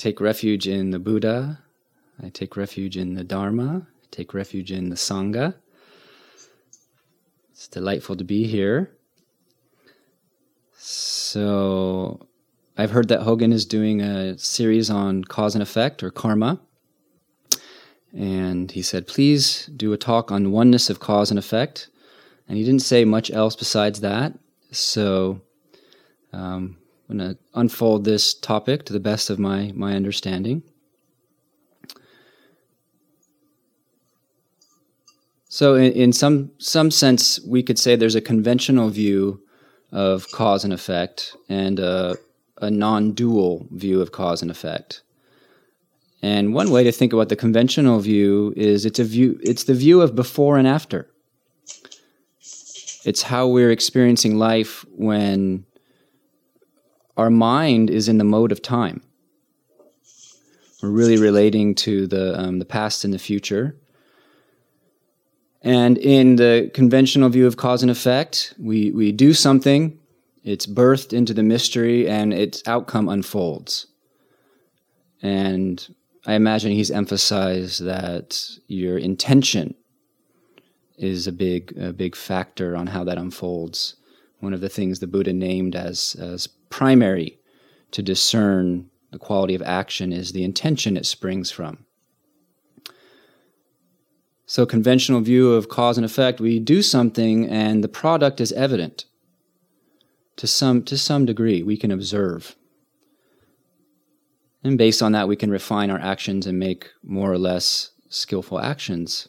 take refuge in the Buddha. I take refuge in the Dharma. I take refuge in the Sangha. It's delightful to be here. So, I've heard that Hogen is doing a series on cause and effect or karma. And he said, please do a talk on oneness of cause and effect. And he didn't say much else besides that. So um, I'm going to unfold this topic to the best of my, my understanding. So, in, in some, some sense, we could say there's a conventional view of cause and effect and a, a non dual view of cause and effect. And one way to think about the conventional view is it's a view it's the view of before and after. It's how we're experiencing life when our mind is in the mode of time. We're really relating to the um, the past and the future. And in the conventional view of cause and effect, we, we do something, it's birthed into the mystery, and its outcome unfolds. And I imagine he's emphasized that your intention is a big, a big factor on how that unfolds. One of the things the Buddha named as, as primary to discern the quality of action is the intention it springs from. So, conventional view of cause and effect, we do something and the product is evident to some, to some degree. We can observe. And based on that, we can refine our actions and make more or less skillful actions.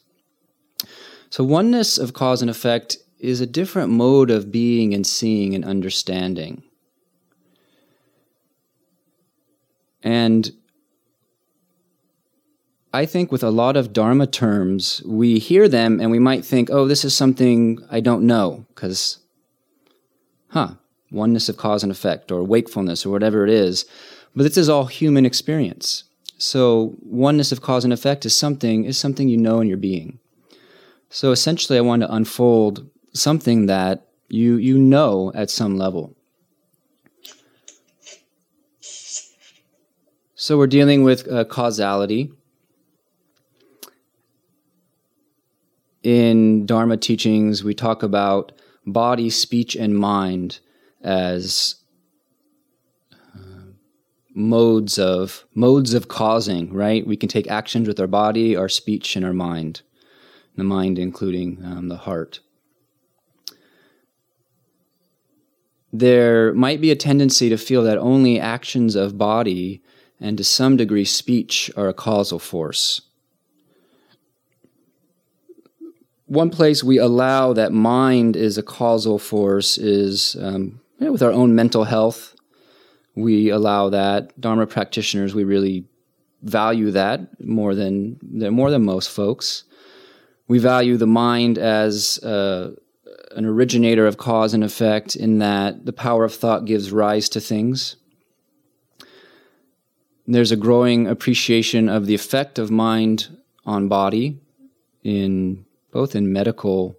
So, oneness of cause and effect is a different mode of being and seeing and understanding. And I think with a lot of Dharma terms, we hear them and we might think, oh, this is something I don't know, because, huh, oneness of cause and effect, or wakefulness, or whatever it is. But this is all human experience. So oneness of cause and effect is something is something you know in your being. So essentially, I want to unfold something that you you know at some level. So we're dealing with uh, causality. In Dharma teachings, we talk about body, speech, and mind as modes of modes of causing right? We can take actions with our body our speech and our mind. The mind including um, the heart. There might be a tendency to feel that only actions of body and to some degree speech are a causal force one place we allow that mind is a causal force is um, with our own mental health we allow that. Dharma practitioners, we really value that more than more than most folks. We value the mind as uh, an originator of cause and effect, in that the power of thought gives rise to things. There's a growing appreciation of the effect of mind on body, in both in medical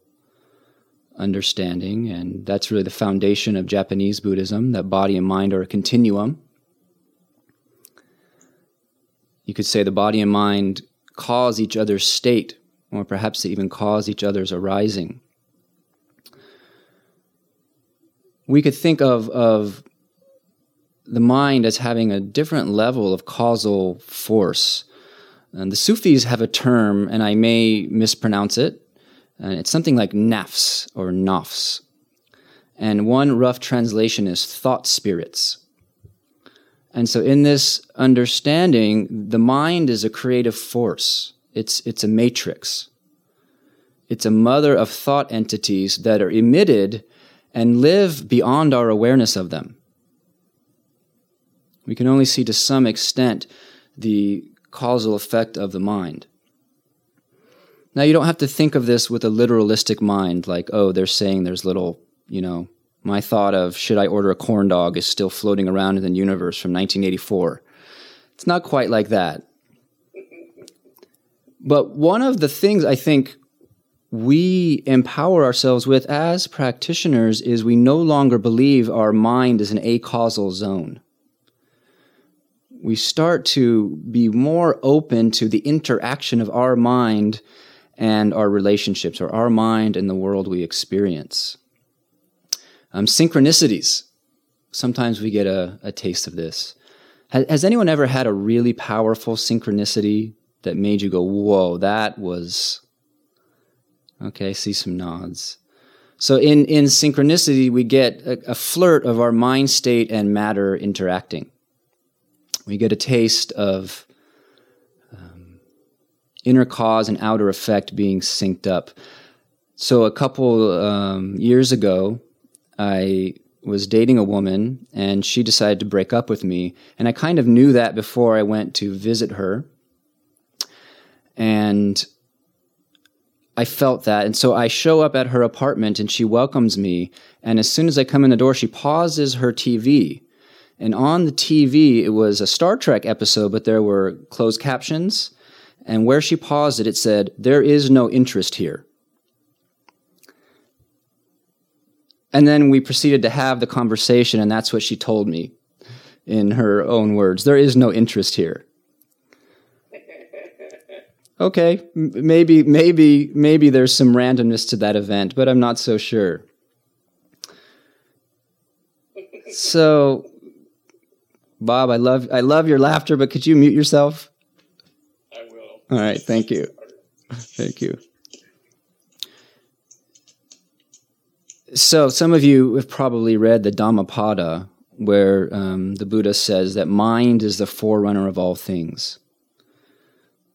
understanding, and that's really the foundation of Japanese Buddhism that body and mind are a continuum. You could say the body and mind cause each other's state, or perhaps they even cause each other's arising. We could think of, of the mind as having a different level of causal force. And the Sufis have a term, and I may mispronounce it, and it's something like nafs or nafs. And one rough translation is thought spirits. And so, in this understanding, the mind is a creative force, it's, it's a matrix. It's a mother of thought entities that are emitted and live beyond our awareness of them. We can only see to some extent the causal effect of the mind. Now, you don't have to think of this with a literalistic mind, like, oh, they're saying there's little, you know, my thought of should I order a corn dog is still floating around in the universe from 1984. It's not quite like that. But one of the things I think we empower ourselves with as practitioners is we no longer believe our mind is an acausal zone. We start to be more open to the interaction of our mind and our relationships, or our mind and the world we experience. Um, synchronicities. Sometimes we get a, a taste of this. Has, has anyone ever had a really powerful synchronicity that made you go, whoa, that was. Okay, see some nods. So in, in synchronicity, we get a, a flirt of our mind state and matter interacting. We get a taste of um, inner cause and outer effect being synced up. So a couple um, years ago, I was dating a woman and she decided to break up with me. And I kind of knew that before I went to visit her. And I felt that. And so I show up at her apartment and she welcomes me. And as soon as I come in the door, she pauses her TV. And on the TV, it was a Star Trek episode, but there were closed captions. And where she paused it, it said, There is no interest here. And then we proceeded to have the conversation, and that's what she told me in her own words. There is no interest here. Okay, maybe, maybe, maybe there's some randomness to that event, but I'm not so sure. So, Bob, I love, I love your laughter, but could you mute yourself? I will. All right, thank you. Thank you. So, some of you have probably read the Dhammapada, where um, the Buddha says that mind is the forerunner of all things.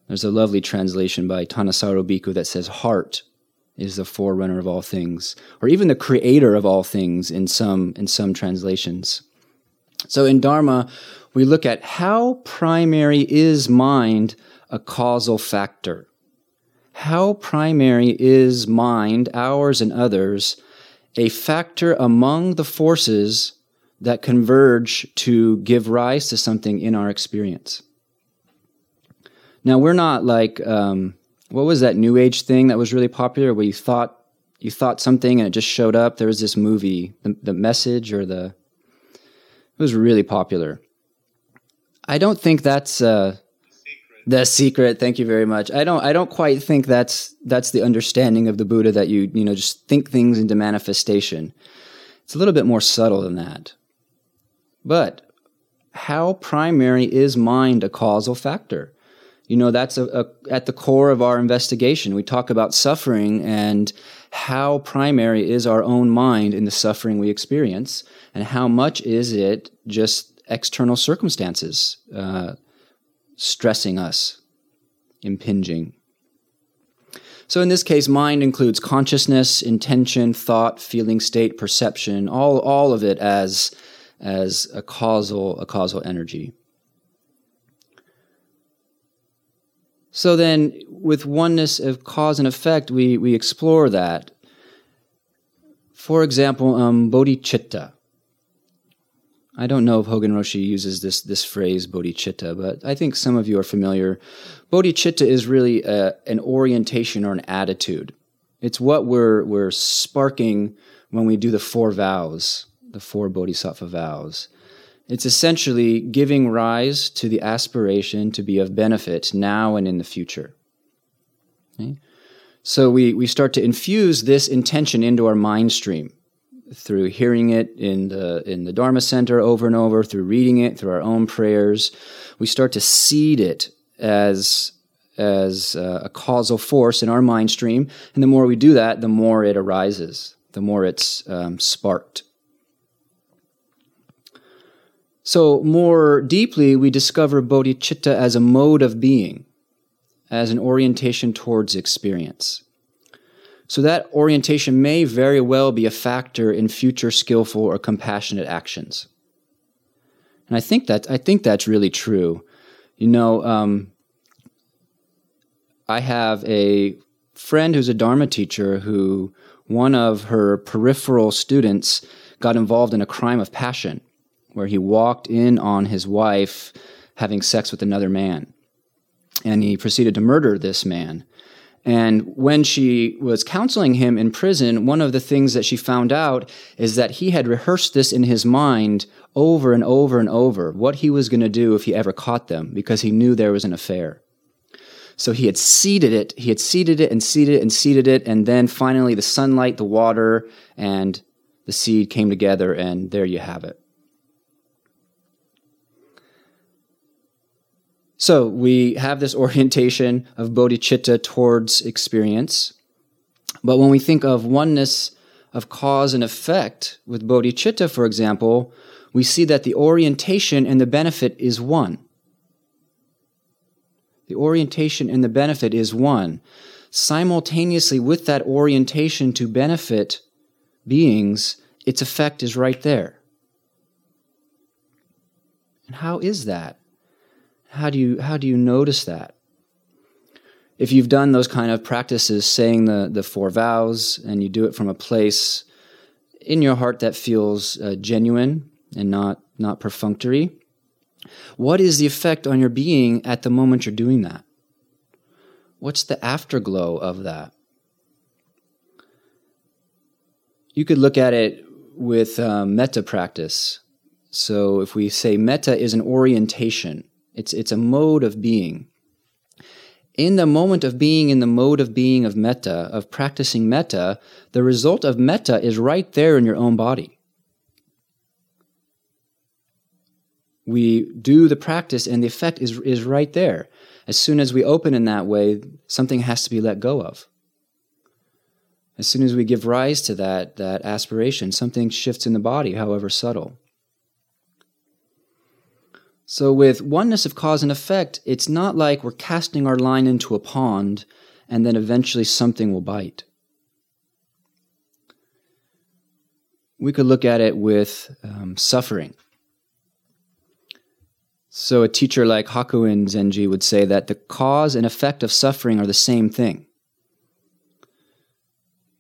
There's a lovely translation by Thanissaro Bhikkhu that says, Heart is the forerunner of all things, or even the creator of all things in some, in some translations. So, in Dharma, we look at how primary is mind a causal factor? How primary is mind, ours and others, a factor among the forces that converge to give rise to something in our experience. Now, we're not like, um, what was that new age thing that was really popular where you thought you thought something and it just showed up? There was this movie, the, the message or the, it was really popular. I don't think that's uh, the secret. Thank you very much. I don't. I don't quite think that's that's the understanding of the Buddha that you you know just think things into manifestation. It's a little bit more subtle than that. But how primary is mind a causal factor? You know, that's a, a, at the core of our investigation. We talk about suffering and how primary is our own mind in the suffering we experience, and how much is it just external circumstances. Uh, stressing us, impinging. So in this case, mind includes consciousness, intention, thought, feeling state, perception, all, all of it as, as a causal, a causal energy. So then, with oneness of cause and effect, we, we explore that. For example, um, bodhicitta. I don't know if Hogen Roshi uses this this phrase bodhicitta, but I think some of you are familiar. Bodhicitta is really a, an orientation or an attitude. It's what we're we're sparking when we do the four vows, the four bodhisattva vows. It's essentially giving rise to the aspiration to be of benefit now and in the future. Okay? So we, we start to infuse this intention into our mind stream through hearing it in the in the Dharma Center over and over, through reading it, through our own prayers, we start to seed it as as a causal force in our mind stream, and the more we do that, the more it arises, the more it's um, sparked. So, more deeply, we discover bodhicitta as a mode of being, as an orientation towards experience. So that orientation may very well be a factor in future skillful or compassionate actions. And I think that I think that's really true. You know, um, I have a friend who's a Dharma teacher who one of her peripheral students got involved in a crime of passion where he walked in on his wife having sex with another man. And he proceeded to murder this man. And when she was counseling him in prison, one of the things that she found out is that he had rehearsed this in his mind over and over and over what he was going to do if he ever caught them because he knew there was an affair. So he had seeded it, he had seeded it and seeded it and seeded it, and then finally the sunlight, the water, and the seed came together, and there you have it. So we have this orientation of bodhicitta towards experience. But when we think of oneness of cause and effect with bodhicitta, for example, we see that the orientation and the benefit is one. The orientation and the benefit is one. Simultaneously, with that orientation to benefit beings, its effect is right there. And how is that? How do you how do you notice that? If you've done those kind of practices, saying the, the four vows, and you do it from a place in your heart that feels uh, genuine and not not perfunctory, what is the effect on your being at the moment you're doing that? What's the afterglow of that? You could look at it with um, metta practice. So if we say metta is an orientation, it's, it's a mode of being. In the moment of being in the mode of being of metta, of practicing metta, the result of metta is right there in your own body. We do the practice and the effect is, is right there. As soon as we open in that way, something has to be let go of. As soon as we give rise to that, that aspiration, something shifts in the body, however subtle. So, with oneness of cause and effect, it's not like we're casting our line into a pond and then eventually something will bite. We could look at it with um, suffering. So, a teacher like Hakuin Zenji would say that the cause and effect of suffering are the same thing.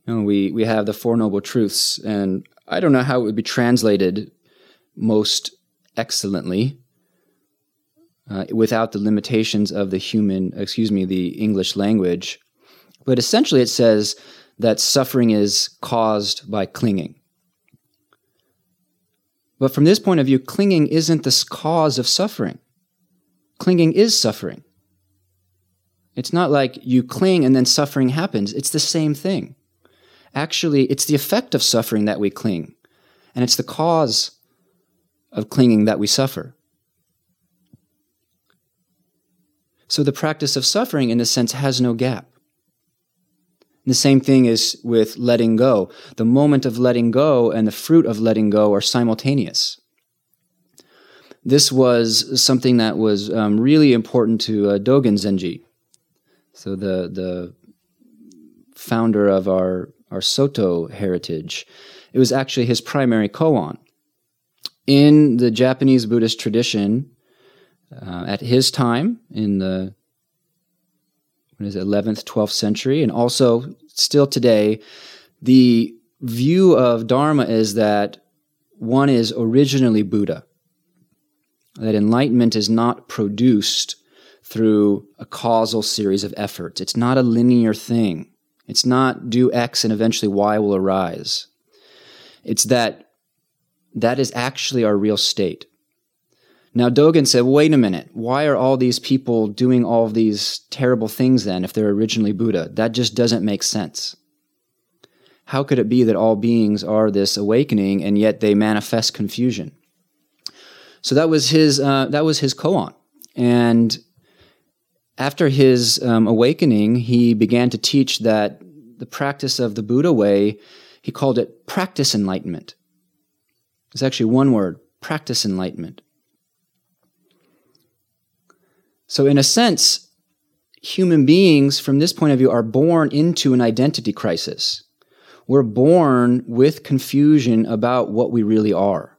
You know, we, we have the Four Noble Truths, and I don't know how it would be translated most excellently uh, without the limitations of the human, excuse me, the English language. But essentially, it says that suffering is caused by clinging. But from this point of view, clinging isn't the cause of suffering. Clinging is suffering. It's not like you cling and then suffering happens. It's the same thing. Actually, it's the effect of suffering that we cling, and it's the cause of clinging that we suffer. So the practice of suffering, in a sense, has no gap. the same thing is with letting go. The moment of letting go and the fruit of letting go are simultaneous. This was something that was um, really important to uh, Dogen Zenji, so the the founder of our our Soto heritage. It was actually his primary koan. In the Japanese Buddhist tradition, uh, at his time in the what is it, 11th, 12th century, and also still today, the view of Dharma is that one is originally Buddha, that enlightenment is not produced through a causal series of efforts. It's not a linear thing. It's not do X and eventually Y will arise. It's that that is actually our real state. Now, Dogen said, wait a minute, why are all these people doing all these terrible things then if they're originally Buddha? That just doesn't make sense. How could it be that all beings are this awakening and yet they manifest confusion? So that was his, uh, that was his koan. And after his um, awakening, he began to teach that the practice of the Buddha way, he called it practice enlightenment. It's actually one word practice enlightenment. So, in a sense, human beings, from this point of view, are born into an identity crisis. We're born with confusion about what we really are.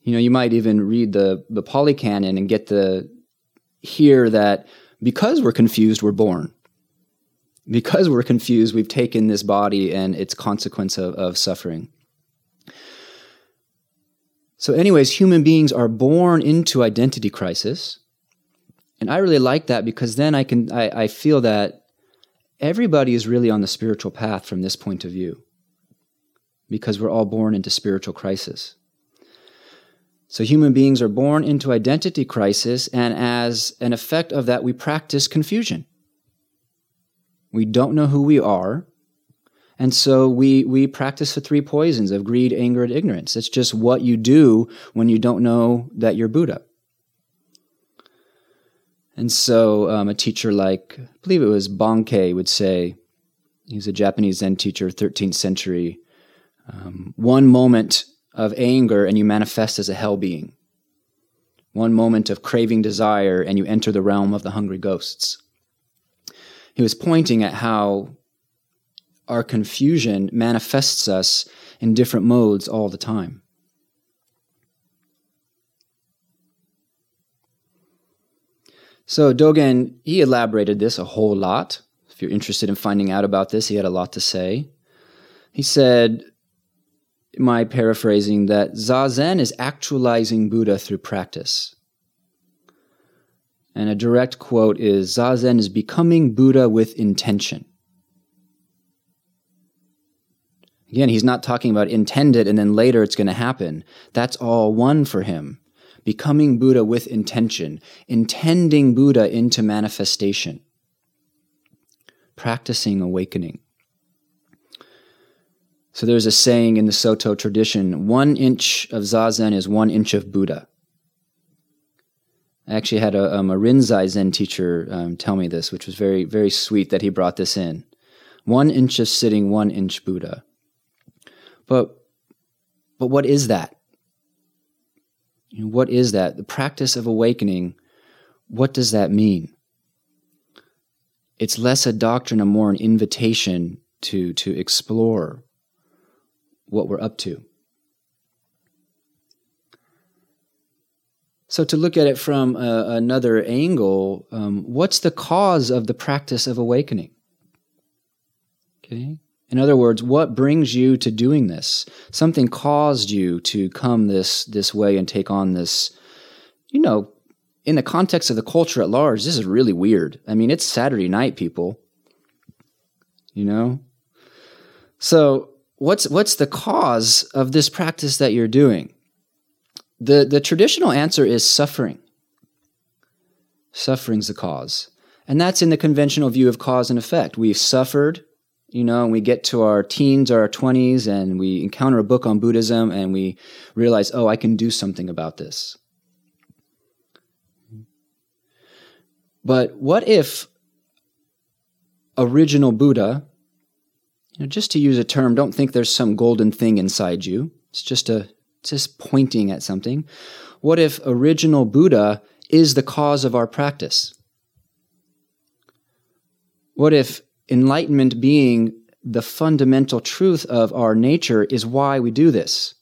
You know, you might even read the, the Pali Canon and get the hear that because we're confused, we're born. Because we're confused, we've taken this body and its consequence of, of suffering. So, anyways, human beings are born into identity crisis. And I really like that because then I can I, I feel that everybody is really on the spiritual path from this point of view. Because we're all born into spiritual crisis. So human beings are born into identity crisis, and as an effect of that, we practice confusion. We don't know who we are, and so we, we practice the three poisons of greed, anger, and ignorance. It's just what you do when you don't know that you're Buddha. And so um, a teacher like, I believe it was Bankei, would say, he's a Japanese Zen teacher, 13th century, um, one moment of anger and you manifest as a hell being. One moment of craving desire and you enter the realm of the hungry ghosts. He was pointing at how our confusion manifests us in different modes all the time. So Dogen, he elaborated this a whole lot. If you're interested in finding out about this, he had a lot to say. He said, my paraphrasing, that Zazen is actualizing Buddha through practice. And a direct quote is Zazen is becoming Buddha with intention. Again, he's not talking about intended and then later it's going to happen. That's all one for him. Becoming Buddha with intention, intending Buddha into manifestation, practicing awakening. So there's a saying in the Soto tradition one inch of Zazen is one inch of Buddha. I actually had a, um, a Rinzai Zen teacher um, tell me this, which was very, very sweet that he brought this in. One inch of sitting, one inch Buddha. But, but what is that? What is that? The practice of awakening, what does that mean? It's less a doctrine and more an invitation to, to explore what we're up to. So, to look at it from uh, another angle, um, what's the cause of the practice of awakening? Okay. In other words, what brings you to doing this? Something caused you to come this this way and take on this. You know, in the context of the culture at large, this is really weird. I mean, it's Saturday night, people. You know, so what's what's the cause of this practice that you're doing? The the traditional answer is suffering. Suffering's the cause. And that's in the conventional view of cause and effect. We've suffered, you know, and we get to our teens or our 20s and we encounter a book on Buddhism and we realize, oh, I can do something about this. But what if original Buddha you know, just to use a term, don't think there's some golden thing inside you. It's just a just pointing at something. What if original Buddha is the cause of our practice? What if enlightenment being the fundamental truth of our nature is why we do this?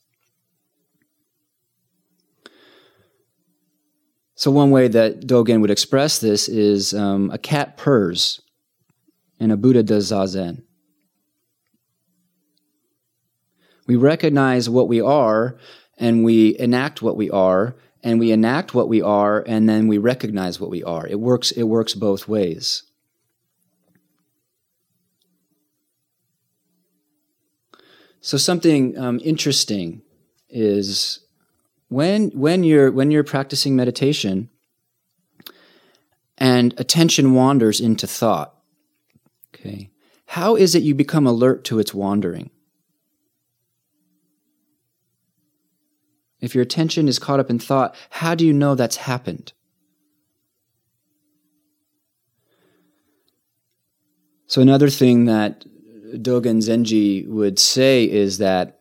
So, one way that Dogen would express this is um, a cat purrs and a Buddha does zazen. We recognize what we are and we enact what we are and we enact what we are and then we recognize what we are. It works it works both ways. So something um, interesting is when when you're when you're practicing meditation and attention wanders into thought. Okay. How is it you become alert to its wandering? If your attention is caught up in thought, how do you know that's happened? So, another thing that Dogen Zenji would say is that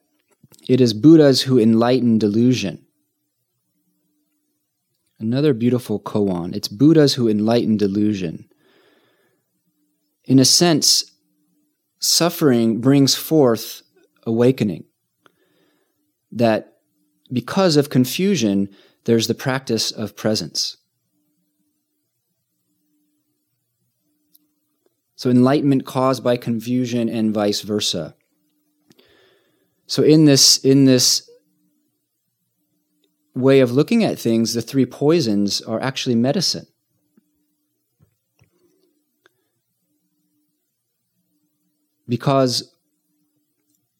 it is Buddhas who enlighten delusion. Another beautiful koan. It's Buddhas who enlighten delusion. In a sense, suffering brings forth awakening. That because of confusion, there's the practice of presence. So, enlightenment caused by confusion and vice versa. So, in this, in this way of looking at things, the three poisons are actually medicine. Because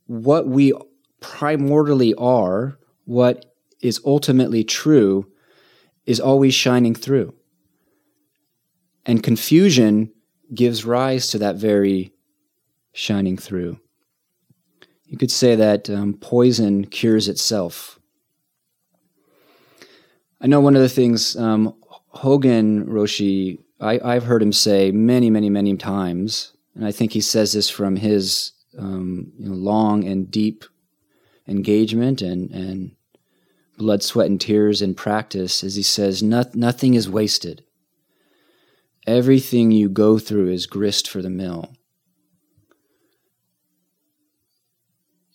what we primordially are, what is ultimately true, is always shining through. And confusion gives rise to that very shining through. You could say that um, poison cures itself. I know one of the things um, Hogen Roshi, I, I've heard him say many, many, many times, and I think he says this from his um, you know, long and deep engagement and, and blood, sweat, and tears in practice, as he says, nothing is wasted. Everything you go through is grist for the mill.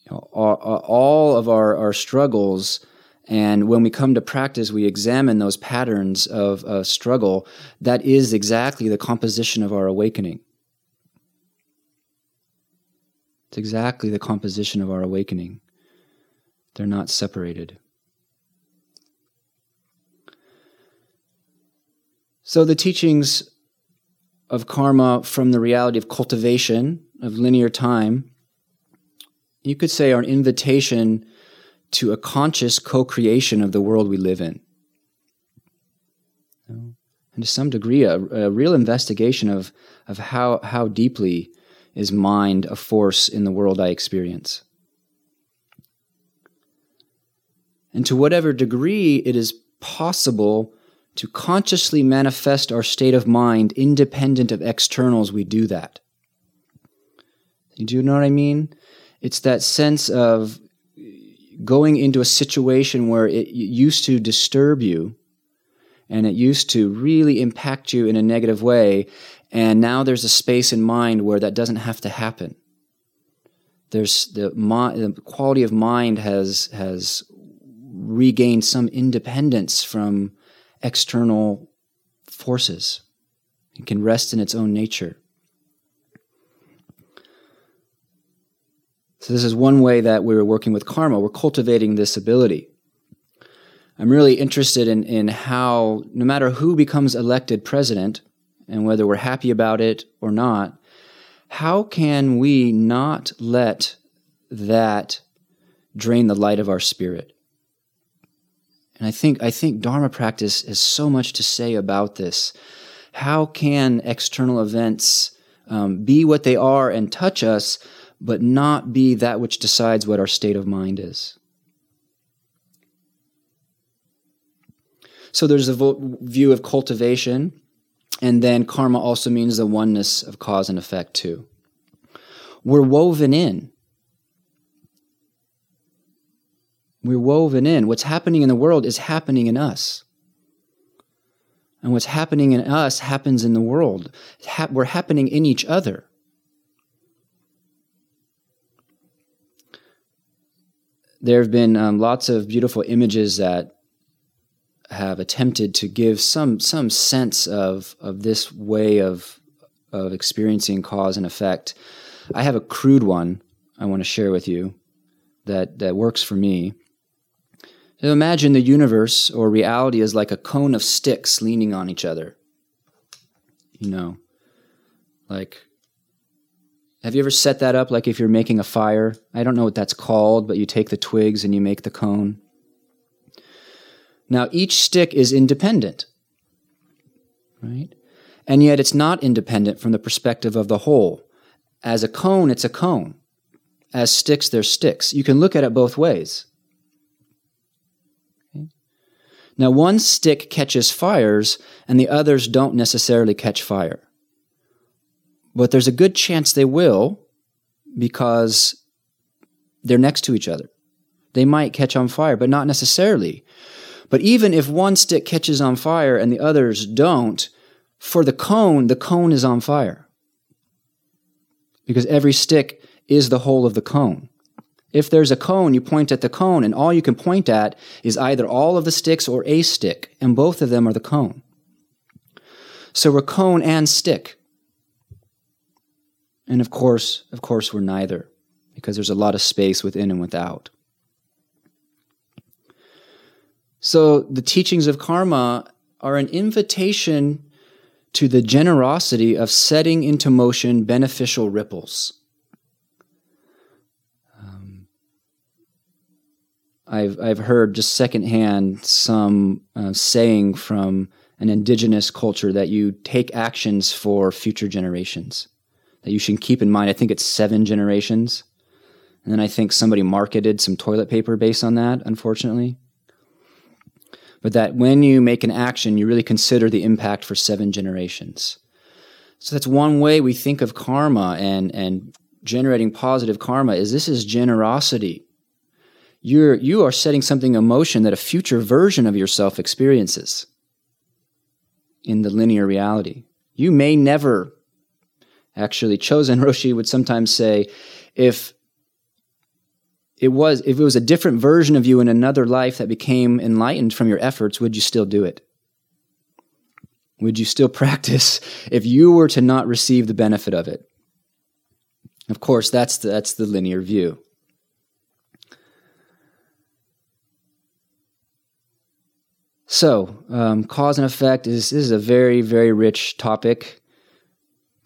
You know, all, of our, our struggles, and when we come to practice, we examine those patterns of, of struggle. That is exactly the composition of our awakening. It's exactly the composition of our awakening. They're not separated. So the teachings of karma from the reality of cultivation, of linear time, you could say are an invitation to a conscious co creation of the world we live in. And to some degree, a, a, real investigation of, of how, how deeply is mind a force in the world I experience. And to whatever degree it is possible to consciously manifest our state of mind independent of externals, we do that. Do you do know what I mean? It's that sense of going into a situation where it used to disturb you and it used to really impact you in a negative way. And now there's a space in mind where that doesn't have to happen. There's the, the quality of mind has, has regained some independence from external forces. It can rest in its own nature. So, this is one way that we're working with karma. We're cultivating this ability. I'm really interested in, in how, no matter who becomes elected president, and whether we're happy about it or not, how can we not let that drain the light of our spirit? And I think, I think Dharma practice has so much to say about this. How can external events um, be what they are and touch us, but not be that which decides what our state of mind is? So there's a vo- view of cultivation, and then karma also means the oneness of cause and effect, too. We're woven in We're woven in. What's happening in the world is happening in us. And what's happening in us happens in the world. We're happening in each other. There have been um, lots of beautiful images that have attempted to give some some sense of of this way of of experiencing cause and effect. I have a crude one I want to share with you that that works for me. Imagine the universe or reality is like a cone of sticks leaning on each other. You know, like, have you ever set that up like if you're making a fire? I don't know what that's called, but you take the twigs and you make the cone. Now, each stick is independent, right? And yet it's not independent from the perspective of the whole. As a cone, it's a cone. As sticks, they're sticks. You can look at it both ways. Now, one stick catches fires, and the others don't necessarily catch fire. But there's a good chance they will because they're next to each other. They might catch on fire, but not necessarily. But even if one stick catches on fire and the others don't, for the cone, the cone is on fire. Because every stick is the whole of the cone. If there's a cone, you point at the cone, and all you can point at is either all of the sticks or a stick, and both of them are the cone. So we're cone and stick. And of course, of course, we're neither, because there's a lot of space within and without. So the teachings of karma are an invitation to the generosity of setting into motion beneficial ripples I've I've heard just secondhand some uh, saying from an indigenous culture that you take actions for future generations that you should keep in mind. I think it's seven generations, and then I think somebody marketed some toilet paper based on that. Unfortunately, but that when you make an action, you really consider the impact for seven generations. So that's one way we think of karma and and generating positive karma is this is generosity. You're you are setting something in motion that a future version of yourself experiences in the linear reality. You may never actually Chozen Roshi would sometimes say if it was if it was a different version of you in another life that became enlightened from your efforts, would you still do it? Would you still practice if you were to not receive the benefit of it? Of course, that's the, that's the linear view. So, um, cause and effect is, is a very, very rich topic.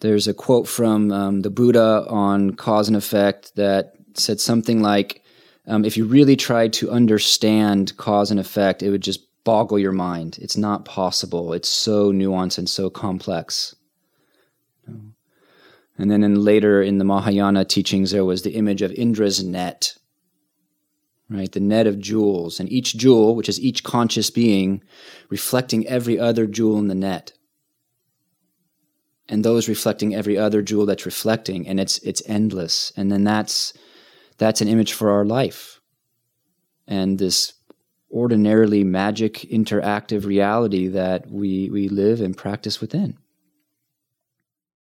There's a quote from um, the Buddha on cause and effect that said something like, um, if you really tried to understand cause and effect, it would just boggle your mind. It's not possible. It's so nuanced and so complex. And then in later in the Mahayana teachings, there was the image of Indra's net, right? The net of jewels, and each jewel, which is each conscious being, reflecting every other jewel in the net. And those reflecting every other jewel that's reflecting, and it's it's endless. And then that's that's an image for our life. And this ordinarily magic interactive reality that we, we live and practice within.